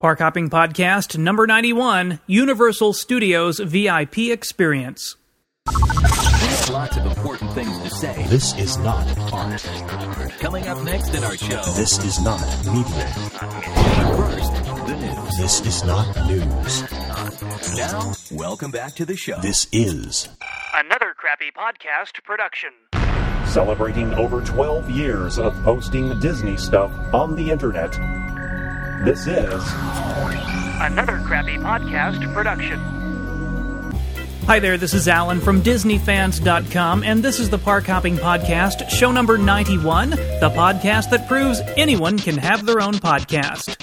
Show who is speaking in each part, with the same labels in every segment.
Speaker 1: Park Hopping Podcast number 91 Universal Studios VIP Experience.
Speaker 2: Lots of important things to say.
Speaker 3: This is not art.
Speaker 2: Coming up next in our show.
Speaker 3: This is not media.
Speaker 2: But first, the news.
Speaker 3: This is not news.
Speaker 2: Now, welcome back to the show.
Speaker 3: This is
Speaker 1: Another crappy podcast production.
Speaker 4: celebrating over 12 years of posting Disney stuff on the internet. This is
Speaker 1: Another crappy podcast production. Hi there, this is Alan from DisneyFans.com, and this is the Park Hopping Podcast, show number 91, the podcast that proves anyone can have their own podcast.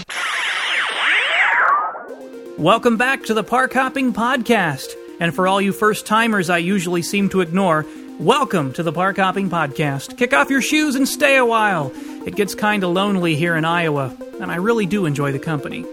Speaker 1: Welcome back to the Park Hopping Podcast. And for all you first timers I usually seem to ignore, welcome to the Park Hopping Podcast. Kick off your shoes and stay a while. It gets kinda lonely here in Iowa, and I really do enjoy the company.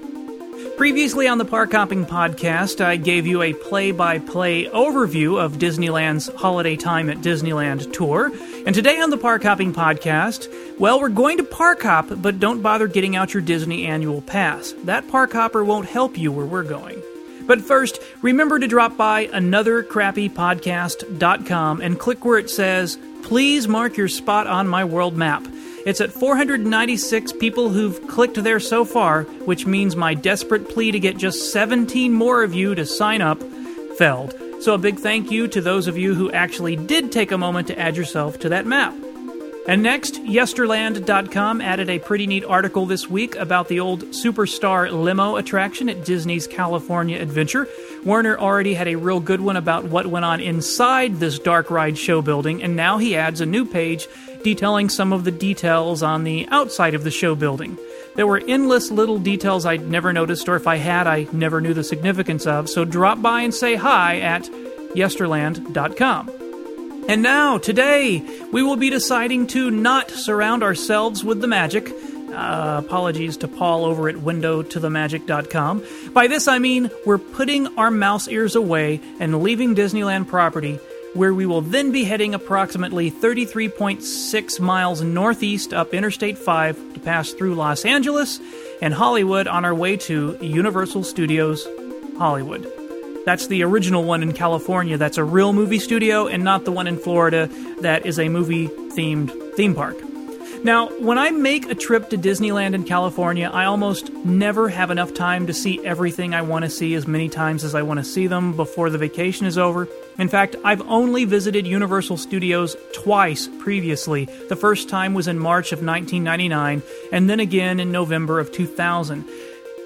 Speaker 1: Previously on the Park Hopping Podcast, I gave you a play by play overview of Disneyland's Holiday Time at Disneyland tour. And today on the Park Hopping Podcast, well, we're going to park hop, but don't bother getting out your Disney annual pass. That park hopper won't help you where we're going. But first, remember to drop by anothercrappypodcast.com and click where it says, Please mark your spot on my world map. It's at 496 people who've clicked there so far, which means my desperate plea to get just 17 more of you to sign up failed. So a big thank you to those of you who actually did take a moment to add yourself to that map. And next, Yesterland.com added a pretty neat article this week about the old Superstar limo attraction at Disney's California Adventure. Werner already had a real good one about what went on inside this dark ride show building, and now he adds a new page detailing some of the details on the outside of the show building. There were endless little details I'd never noticed, or if I had, I never knew the significance of, so drop by and say hi at yesterland.com. And now, today, we will be deciding to not surround ourselves with the magic. Uh, apologies to Paul over at windowtothemagic.com. By this I mean we're putting our mouse ears away and leaving Disneyland property, where we will then be heading approximately 33.6 miles northeast up Interstate 5 to pass through Los Angeles and Hollywood on our way to Universal Studios Hollywood. That's the original one in California. That's a real movie studio and not the one in Florida that is a movie themed theme park. Now, when I make a trip to Disneyland in California, I almost never have enough time to see everything I want to see as many times as I want to see them before the vacation is over. In fact, I've only visited Universal Studios twice previously. The first time was in March of 1999, and then again in November of 2000.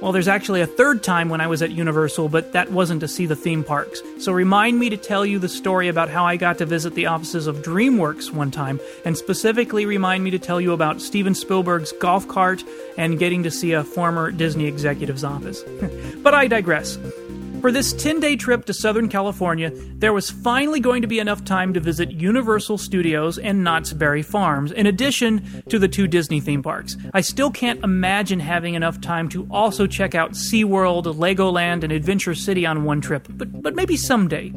Speaker 1: Well, there's actually a third time when I was at Universal, but that wasn't to see the theme parks. So remind me to tell you the story about how I got to visit the offices of DreamWorks one time, and specifically remind me to tell you about Steven Spielberg's golf cart and getting to see a former Disney executive's office. but I digress. For this 10 day trip to Southern California, there was finally going to be enough time to visit Universal Studios and Knott's Berry Farms, in addition to the two Disney theme parks. I still can't imagine having enough time to also check out SeaWorld, Legoland, and Adventure City on one trip, but, but maybe someday.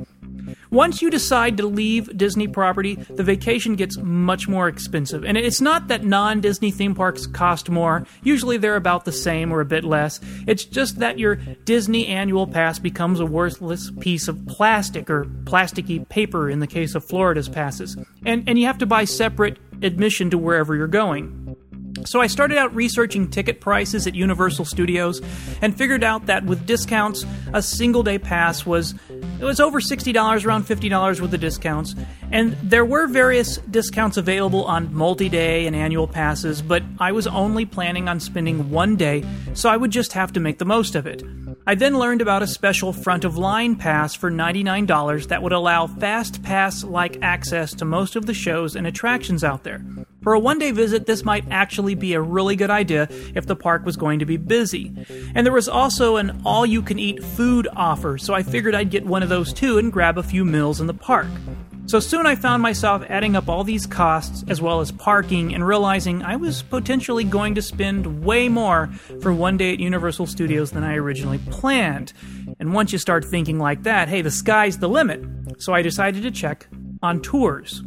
Speaker 1: Once you decide to leave Disney property, the vacation gets much more expensive. And it's not that non Disney theme parks cost more. Usually they're about the same or a bit less. It's just that your Disney annual pass becomes a worthless piece of plastic or plasticky paper in the case of Florida's passes. And, and you have to buy separate admission to wherever you're going. So I started out researching ticket prices at Universal Studios and figured out that with discounts, a single day pass was it was over $60, around $50 with the discounts. And there were various discounts available on multi-day and annual passes, but I was only planning on spending one day, so I would just have to make the most of it. I then learned about a special front of line pass for $99 that would allow fast pass like access to most of the shows and attractions out there. For a one day visit, this might actually be a really good idea if the park was going to be busy. And there was also an all you can eat food offer, so I figured I'd get one of those too and grab a few meals in the park. So soon I found myself adding up all these costs as well as parking and realizing I was potentially going to spend way more for one day at Universal Studios than I originally planned. And once you start thinking like that, hey, the sky's the limit. So I decided to check on tours.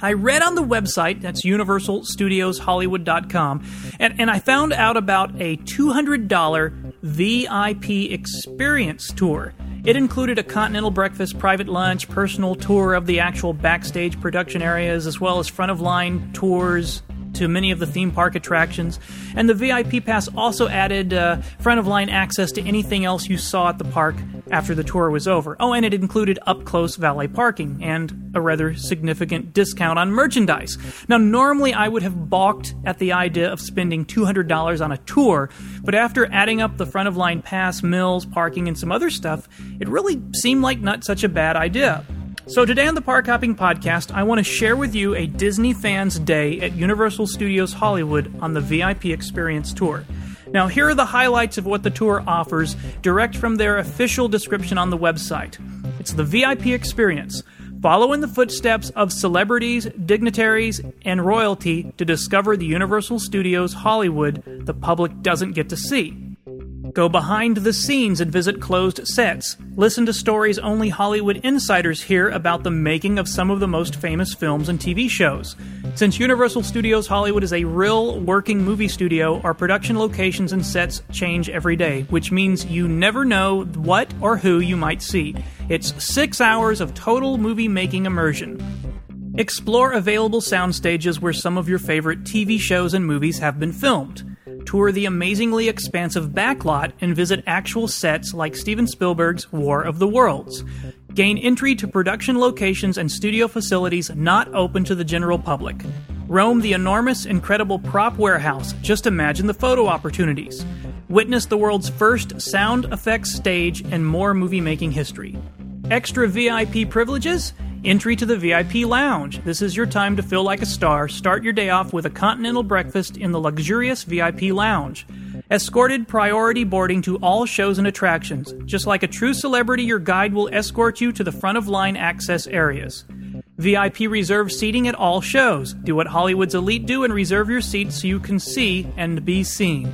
Speaker 1: I read on the website, that's UniversalStudiosHollywood.com, and, and I found out about a $200 VIP Experience Tour. It included a continental breakfast, private lunch, personal tour of the actual backstage production areas, as well as front of line tours, to many of the theme park attractions, and the VIP pass also added uh, front of line access to anything else you saw at the park after the tour was over. Oh, and it included up close valet parking and a rather significant discount on merchandise. Now, normally I would have balked at the idea of spending $200 on a tour, but after adding up the front of line pass, mills, parking, and some other stuff, it really seemed like not such a bad idea. So, today on the Park Hopping Podcast, I want to share with you a Disney Fans Day at Universal Studios Hollywood on the VIP Experience Tour. Now, here are the highlights of what the tour offers, direct from their official description on the website. It's the VIP experience. Follow in the footsteps of celebrities, dignitaries, and royalty to discover the Universal Studios Hollywood the public doesn't get to see. Go behind the scenes and visit closed sets. Listen to stories only Hollywood insiders hear about the making of some of the most famous films and TV shows. Since Universal Studios Hollywood is a real working movie studio, our production locations and sets change every day, which means you never know what or who you might see. It's six hours of total movie making immersion. Explore available sound stages where some of your favorite TV shows and movies have been filmed tour the amazingly expansive backlot and visit actual sets like Steven Spielberg's War of the Worlds. Gain entry to production locations and studio facilities not open to the general public. Roam the enormous, incredible prop warehouse. Just imagine the photo opportunities. Witness the world's first sound effects stage and more movie making history. Extra VIP privileges? Entry to the VIP lounge. This is your time to feel like a star. Start your day off with a continental breakfast in the luxurious VIP lounge. Escorted priority boarding to all shows and attractions. Just like a true celebrity, your guide will escort you to the front of line access areas. VIP reserved seating at all shows. Do what Hollywood's elite do and reserve your seat so you can see and be seen.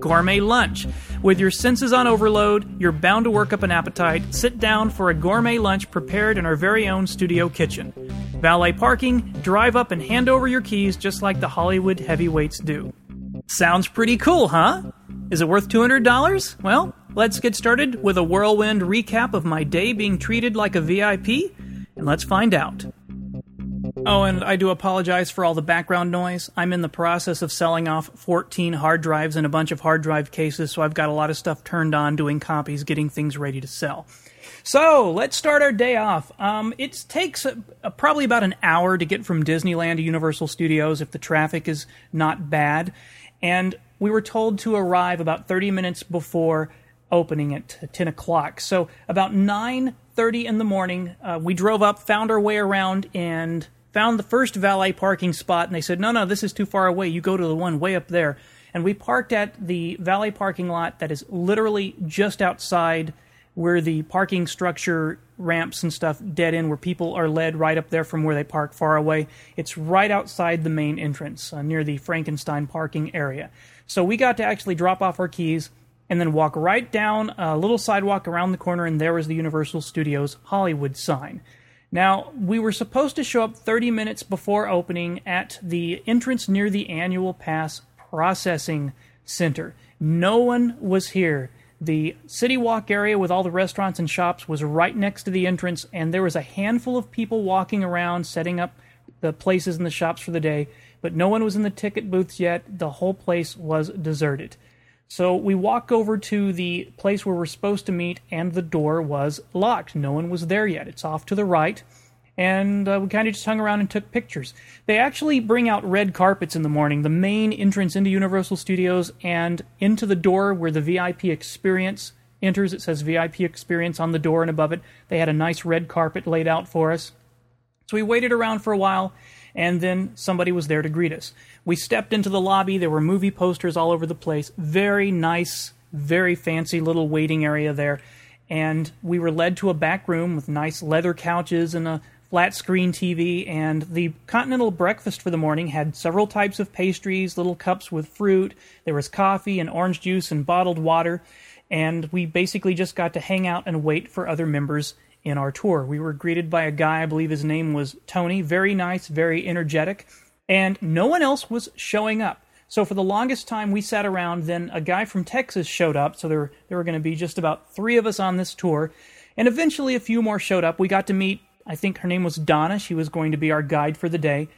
Speaker 1: Gourmet lunch. With your senses on overload, you're bound to work up an appetite. Sit down for a gourmet lunch prepared in our very own studio kitchen. Valet parking, drive up and hand over your keys just like the Hollywood heavyweights do. Sounds pretty cool, huh? Is it worth $200? Well, let's get started with a whirlwind recap of my day being treated like a VIP, and let's find out. Oh, and I do apologize for all the background noise. I'm in the process of selling off 14 hard drives and a bunch of hard drive cases, so I've got a lot of stuff turned on, doing copies, getting things ready to sell. So let's start our day off. Um, it takes a, a, probably about an hour to get from Disneyland to Universal Studios if the traffic is not bad. And we were told to arrive about 30 minutes before opening at 10 o'clock. So about 9:30 in the morning, uh, we drove up, found our way around, and found the first valet parking spot, and they said, no, no, this is too far away. You go to the one way up there. And we parked at the valet parking lot that is literally just outside where the parking structure ramps and stuff dead end, where people are led right up there from where they park far away. It's right outside the main entrance uh, near the Frankenstein parking area. So we got to actually drop off our keys and then walk right down a little sidewalk around the corner, and there was the Universal Studios Hollywood sign. Now, we were supposed to show up 30 minutes before opening at the entrance near the annual pass processing center. No one was here. The City Walk area with all the restaurants and shops was right next to the entrance, and there was a handful of people walking around setting up the places in the shops for the day, but no one was in the ticket booths yet. The whole place was deserted. So we walk over to the place where we're supposed to meet, and the door was locked. No one was there yet. It's off to the right. And uh, we kind of just hung around and took pictures. They actually bring out red carpets in the morning, the main entrance into Universal Studios, and into the door where the VIP experience enters. It says VIP experience on the door and above it. They had a nice red carpet laid out for us. So we waited around for a while, and then somebody was there to greet us. We stepped into the lobby. There were movie posters all over the place. Very nice, very fancy little waiting area there. And we were led to a back room with nice leather couches and a flat screen TV. And the continental breakfast for the morning had several types of pastries, little cups with fruit. There was coffee and orange juice and bottled water. And we basically just got to hang out and wait for other members in our tour. We were greeted by a guy, I believe his name was Tony, very nice, very energetic and no one else was showing up. So for the longest time, we sat around. Then a guy from Texas showed up. So there, there were going to be just about three of us on this tour. And eventually a few more showed up. We got to meet, I think her name was Donna. She was going to be our guide for the day.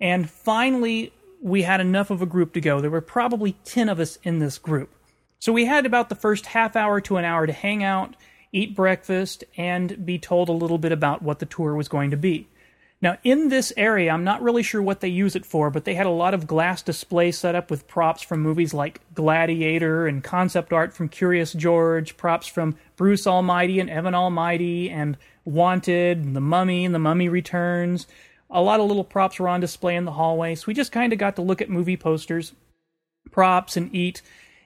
Speaker 1: And finally, we had enough of a group to go. There were probably 10 of us in this group. So we had about the first half hour to an hour to hang out, eat breakfast, and be told a little bit about what the tour was going to be. Now, in this area, I'm not really sure what they use it for, but they had a lot of glass displays set up with props from movies like Gladiator and concept art from Curious George, props from Bruce Almighty and Evan Almighty, and Wanted, and The Mummy, and The Mummy Returns. A lot of little props were on display in the hallway, so we just kind of got to look at movie posters, props, and eat,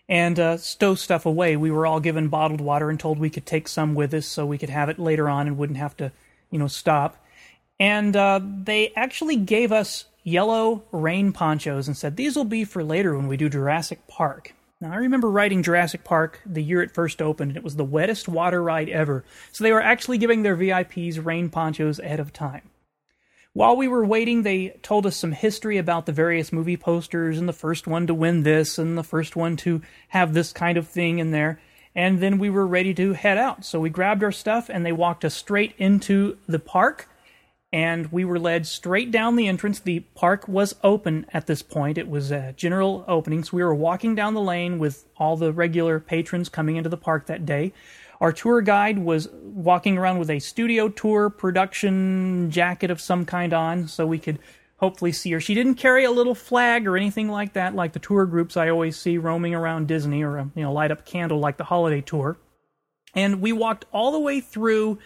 Speaker 1: and uh, stow stuff away. We were all given bottled water and told we could take some with us so we could have it later on and wouldn't have to, you know, stop and uh, they actually gave us yellow rain ponchos and said these will be for later when we do Jurassic Park. Now, I remember riding Jurassic Park the year it first opened, and it was the wettest water ride ever. So they were actually giving their VIPs rain ponchos ahead of time. While we were waiting, they told us some history about the various movie posters and the first one to win this and the first one to have this kind of thing in there. And then we were ready to head out. So we grabbed our stuff and they walked us straight into the park and we were led straight down the entrance. The park was open at this point. It was a general opening, so we were walking down the lane with all the regular patrons coming into the park that day. Our tour guide was walking around with a studio tour production jacket of some kind on, so we could hopefully see her. She didn't carry a little flag or anything like that, like the tour groups I always see roaming around Disney, or a, you know, light up candle like the holiday tour. And we walked all the way through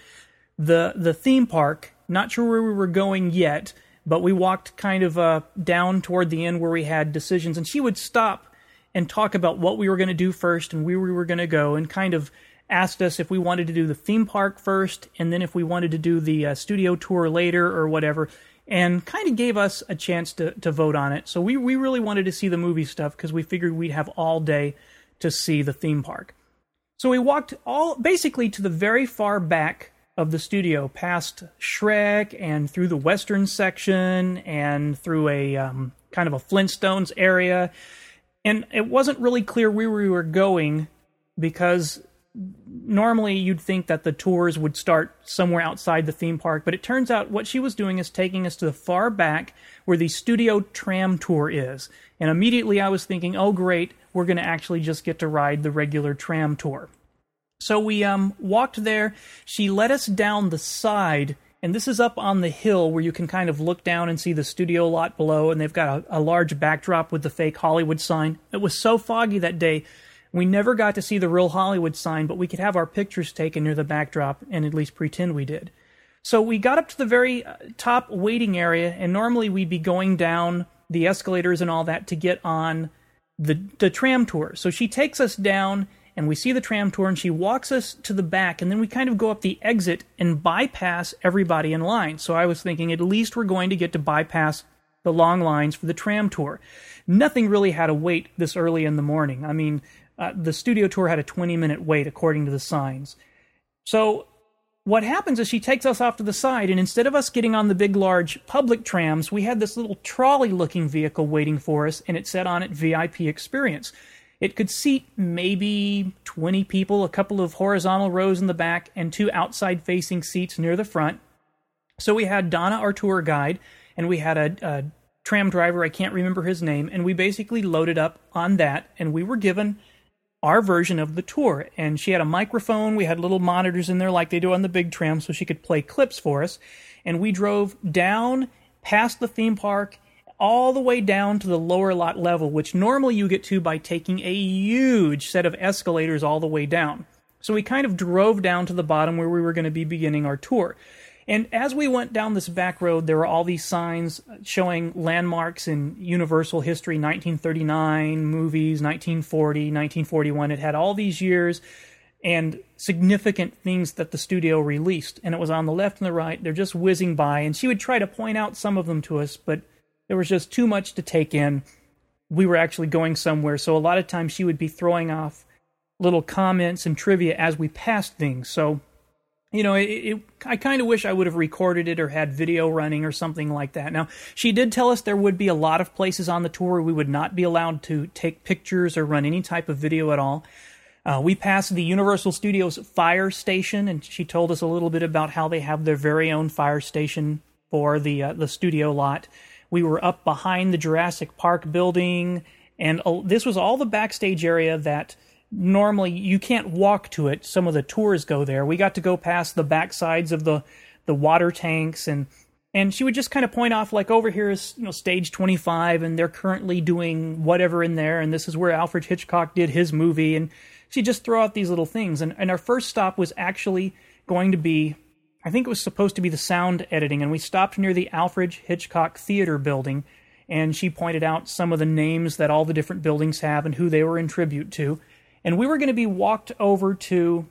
Speaker 1: the the theme park not sure where we were going yet, but we walked kind of uh, down toward the end where we had decisions, and she would stop and talk about what we were going to do first and where we were going to go, and kind of asked us if we wanted to do the theme park first, and then if we wanted to do the uh, studio tour later or whatever, and kind of gave us a chance to, to vote on it. So we, we really wanted to see the movie stuff because we figured we'd have all day to see the theme park. So we walked all basically to the very far back of the studio, past Shrek and through the western section and through a um, kind of a Flintstones area. And it wasn't really clear where we were going because normally you'd think that the tours would start somewhere outside the theme park, but it turns out what she was doing is taking us to the far back where the studio tram tour is. And immediately I was thinking, oh, great, we're going to actually just get to ride the regular tram tour. So we um, walked there. She led us down the side, and this is up on the hill where you can kind of look down and see the studio lot below, and they've got a, a large backdrop with the fake Hollywood sign. It was so foggy that day, we never got to see the real Hollywood sign, but we could have our pictures taken near the backdrop and at least pretend we did. So we got up to the very uh, top waiting area, and normally we'd be going down the escalators and all that to get on the the tram tour. So she takes us down and we see the tram tour and she walks us to the back and then we kind of go up the exit and bypass everybody in line. So I was thinking at least we're going to get to bypass the long lines for the tram tour. Nothing really had a wait this early in the morning. I mean, uh, the studio tour had a 20 minute wait according to the signs. So what happens is she takes us off to the side, and instead of us getting on the big, large public trams, we had this little trolley looking vehicle waiting for us, and it said on it VIP experience. It could seat maybe 20 people, a couple of horizontal rows in the back, and two outside facing seats near the front. So we had Donna, our tour guide, and we had a, a tram driver, I can't remember his name, and we basically loaded up on that, and we were given our version of the tour. And she had a microphone, we had little monitors in there like they do on the big tram, so she could play clips for us. And we drove down past the theme park all the way down to the lower lot level, which normally you get to by taking a huge set of escalators all the way down. So we kind of drove down to the bottom where we were going to be beginning our tour. And as we went down this back road, there were all these signs showing landmarks in Universal history 1939, movies, 1940, 1941. It had all these years and significant things that the studio released. And it was on the left and the right. They're just whizzing by. And she would try to point out some of them to us, but there was just too much to take in. We were actually going somewhere, so a lot of times she would be throwing off little comments and trivia as we passed things. So you know, it, it, I kind of wish I would have recorded it or had video running or something like that. Now, she did tell us there would be a lot of places on the tour we would not be allowed to take pictures or run any type of video at all. Uh, we passed the Universal Studios fire station, and she told us a little bit about how they have their very own fire station for the uh, the studio lot. We were up behind the Jurassic Park building, and uh, this was all the backstage area that normally you can't walk to it. Some of the tours go there. We got to go past the backsides of the the water tanks and and she would just kind of point off like over here is you know stage 25 and they're currently doing whatever in there and this is where Alfred Hitchcock did his movie and she just throw out these little things and and our first stop was actually going to be I think it was supposed to be the sound editing and we stopped near the Alfred Hitchcock Theater building and she pointed out some of the names that all the different buildings have and who they were in tribute to and we were going to be walked over to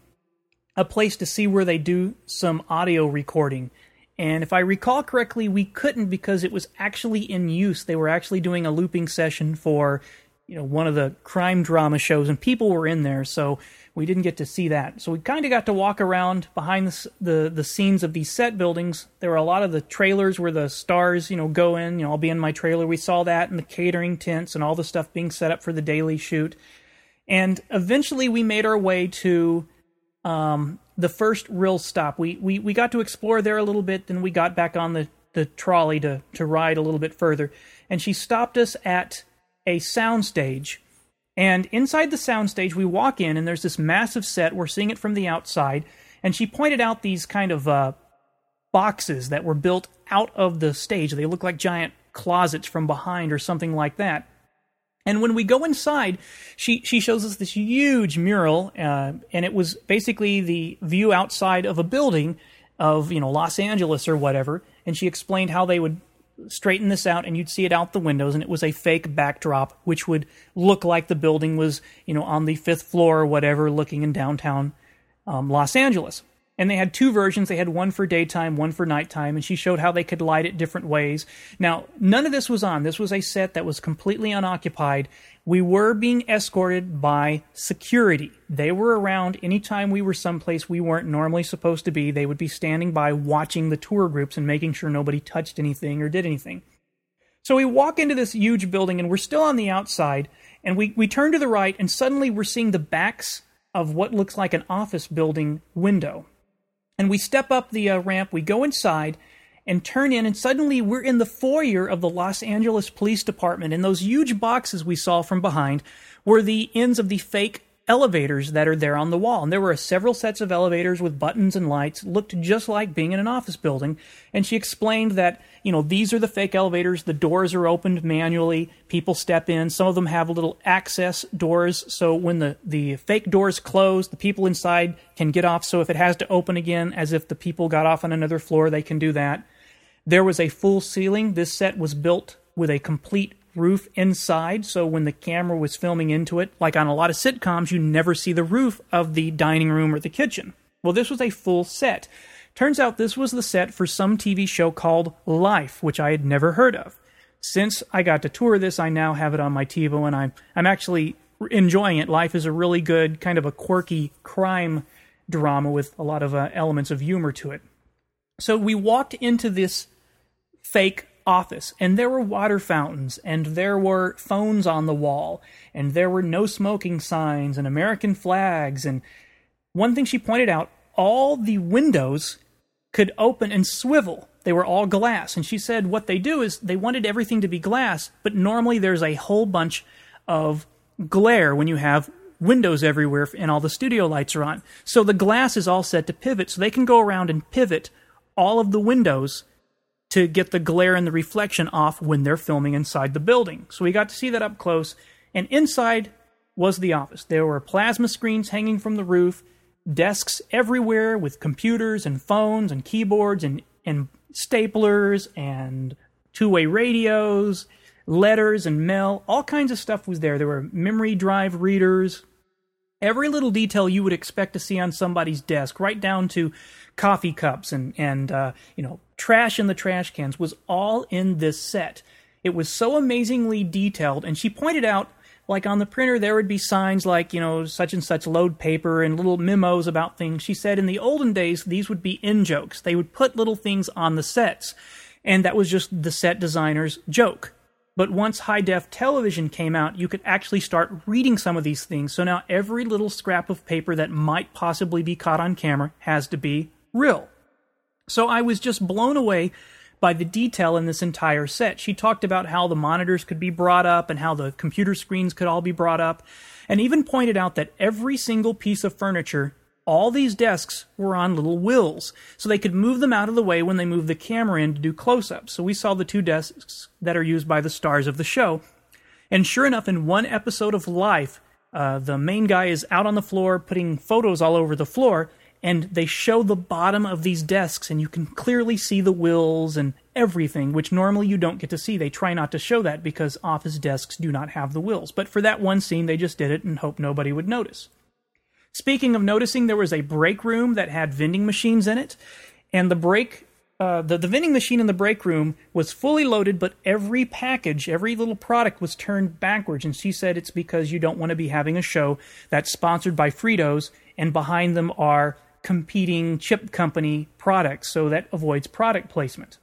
Speaker 1: a place to see where they do some audio recording. And if I recall correctly, we couldn't because it was actually in use. They were actually doing a looping session for, you know, one of the crime drama shows, and people were in there, so we didn't get to see that. So we kind of got to walk around behind the, the, the scenes of these set buildings. There were a lot of the trailers where the stars, you know, go in. You know, I'll be in my trailer. We saw that, and the catering tents, and all the stuff being set up for the daily shoot. And eventually we made our way to um, the first real stop. We, we, we got to explore there a little bit, then we got back on the, the trolley to, to ride a little bit further. And she stopped us at a soundstage. And inside the soundstage, we walk in, and there's this massive set. We're seeing it from the outside. And she pointed out these kind of uh, boxes that were built out of the stage. They look like giant closets from behind or something like that. And when we go inside, she she shows us this huge mural, uh, and it was basically the view outside of a building of you know Los Angeles or whatever. And she explained how they would straighten this out, and you'd see it out the windows, and it was a fake backdrop, which would look like the building was you know on the fifth floor or whatever, looking in downtown um, Los Angeles and they had two versions. They had one for daytime, one for nighttime, and she showed how they could light it different ways. Now, none of this was on. This was a set that was completely unoccupied. We were being escorted by security. They were around anytime we were someplace we weren't normally supposed to be. They would be standing by watching the tour groups and making sure nobody touched anything or did anything. So we walk into this huge building and we're still on the outside, and we, we turn to the right, and suddenly we're seeing the backs of what looks like an office building window and we step up the uh, ramp, we go inside and turn in, and suddenly we're in the foyer of the Los Angeles Police Department. And those huge boxes we saw from behind were the ends of the fake elevators that are there on the wall. And there were several sets of elevators with buttons and lights, looked just like being in an office building. And she explained that, you know, these are the fake elevators. The doors are opened manually. People step in. Some of them have little access doors. So when the, the fake doors close, the people inside can get off. So if it has to open again, as if the people got off on another floor, they can do that. There was a full ceiling. This set was built with a complete roof inside. So when the camera was filming into it, like on a lot of sitcoms, you never see the roof of the dining room or the kitchen. Well, this was a full set. Turns out this was the set for some TV show called Life, which I had never heard of. Since I got to tour this, I now have it on my TiVo, and I'm I'm actually enjoying it. Life is a really good kind of a quirky crime drama with a lot of uh, elements of humor to it. So we walked into this fake office and there were water fountains and there were phones on the wall and there were no smoking signs and American flags and one thing she pointed out all the windows could open and swivel. They were all glass and she said what they do is they wanted everything to be glass but normally there's a whole bunch of glare when you have windows everywhere and all the studio lights are on. So the glass is all set to pivot so they can go around and pivot all of the windows to get the glare and the reflection off when they're filming inside the building. So we got to see that up close. And inside was the office. There were plasma screens hanging from the roof, desks everywhere with computers and phones and keyboards and, and staplers and two way radios, letters and mail. All kinds of stuff was there. There were memory drive readers, every little detail you would expect to see on somebody's desk, right down to coffee cups and and uh, you know trash in the trash cans, was all in this set. It was so amazingly detailed, and she pointed out like on the printer, there would be signs like, you know, such and such load paper and little memos about things. She said in the olden days, these would be in jokes. They would put little things on the sets, and that was just the set designer's joke. But once high def television came out, you could actually start reading some of these things. So now every little scrap of paper that might possibly be caught on camera has to be real. So I was just blown away by the detail in this entire set. She talked about how the monitors could be brought up and how the computer screens could all be brought up, and even pointed out that every single piece of furniture all these desks were on little wheels, so they could move them out of the way when they moved the camera in to do close ups. So we saw the two desks that are used by the stars of the show. And sure enough, in one episode of Life, uh, the main guy is out on the floor putting photos all over the floor, and they show the bottom of these desks, and you can clearly see the wheels and everything, which normally you don't get to see. They try not to show that because office desks do not have the wheels. But for that one scene, they just did it and hoped nobody would notice. Speaking of noticing, there was a break room that had vending machines in it, and the break uh, the, the vending machine in the break room was fully loaded, but every package, every little product was turned backwards. And she said it's because you don't want to be having a show that's sponsored by Fritos, and behind them are competing chip company products, so that avoids product placement.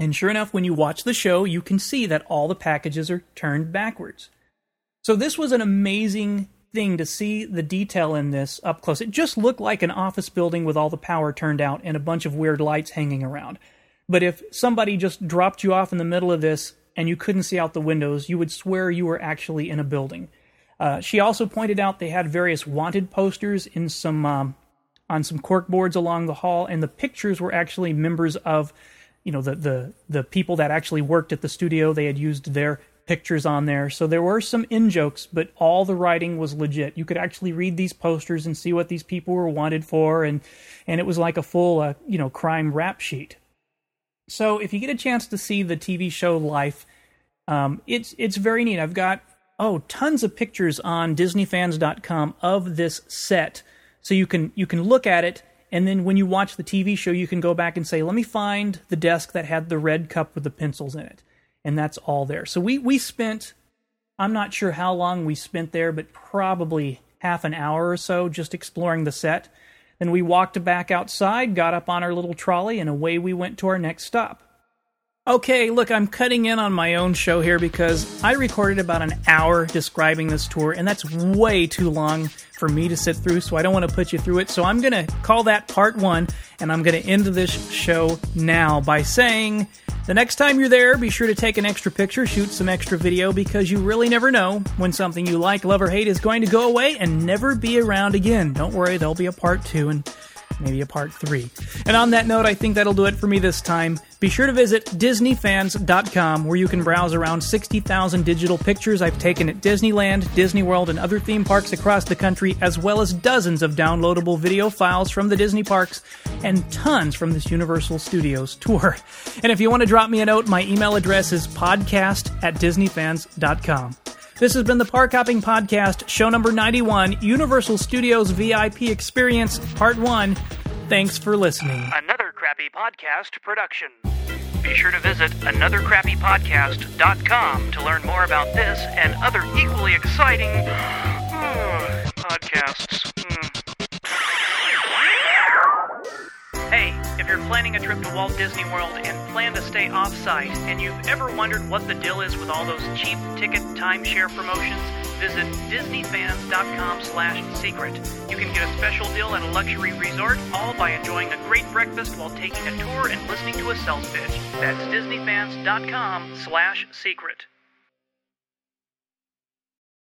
Speaker 1: And sure enough, when you watch the show, you can see that all the packages are turned backwards. So this was an amazing thing to see the detail in this up close. It just looked like an office building with all the power turned out and a bunch of weird lights hanging around. But if somebody just dropped you off in the middle of this and you couldn't see out the windows, you would swear you were actually in a building. Uh, she also pointed out they had various wanted posters in some um, on some cork boards along the hall, and the pictures were actually members of, you know, the the the people that actually worked at the studio. They had used their pictures on there. So there were some in jokes, but all the writing was legit. You could actually read these posters and see what these people were wanted for, and and it was like a full uh, you know crime rap sheet. So if you get a chance to see the TV show Life, um, it's it's very neat. I've got oh tons of pictures on DisneyFans.com of this set, so you can you can look at it. And then when you watch the TV show, you can go back and say, let me find the desk that had the red cup with the pencils in it and that's all there. So we we spent I'm not sure how long we spent there, but probably half an hour or so just exploring the set. Then we walked back outside, got up on our little trolley, and away we went to our next stop. Okay, look, I'm cutting in on my own show here because I recorded about an hour describing this tour, and that's way too long for me to sit through, so I don't want to put you through it. So I'm going to call that part one, and I'm going to end this show now by saying the next time you're there, be sure to take an extra picture, shoot some extra video, because you really never know when something you like, love, or hate is going to go away and never be around again. Don't worry, there'll be a part two, and maybe a part three. And on that note, I think that'll do it for me this time. Be sure to visit DisneyFans.com where you can browse around 60,000 digital pictures I've taken at Disneyland, Disney World, and other theme parks across the country, as well as dozens of downloadable video files from the Disney parks and tons from this Universal Studios tour. And if you want to drop me a note, my email address is podcast at DisneyFans.com. This has been the Park Hopping Podcast, show number 91, Universal Studios VIP Experience, Part 1. Thanks for listening.
Speaker 5: Another Crappy Podcast production. Be sure to visit anothercrappypodcast.com to learn more about this and other equally exciting uh, podcasts. Hmm. You're planning a trip to Walt Disney World and plan to stay off-site, and you've ever wondered what the deal is with all those cheap ticket timeshare promotions, visit disneyfans.com slash secret. You can get a special deal at a luxury resort, all by enjoying a great breakfast while taking a tour and listening to a sales pitch. That's disneyfans.com/secret.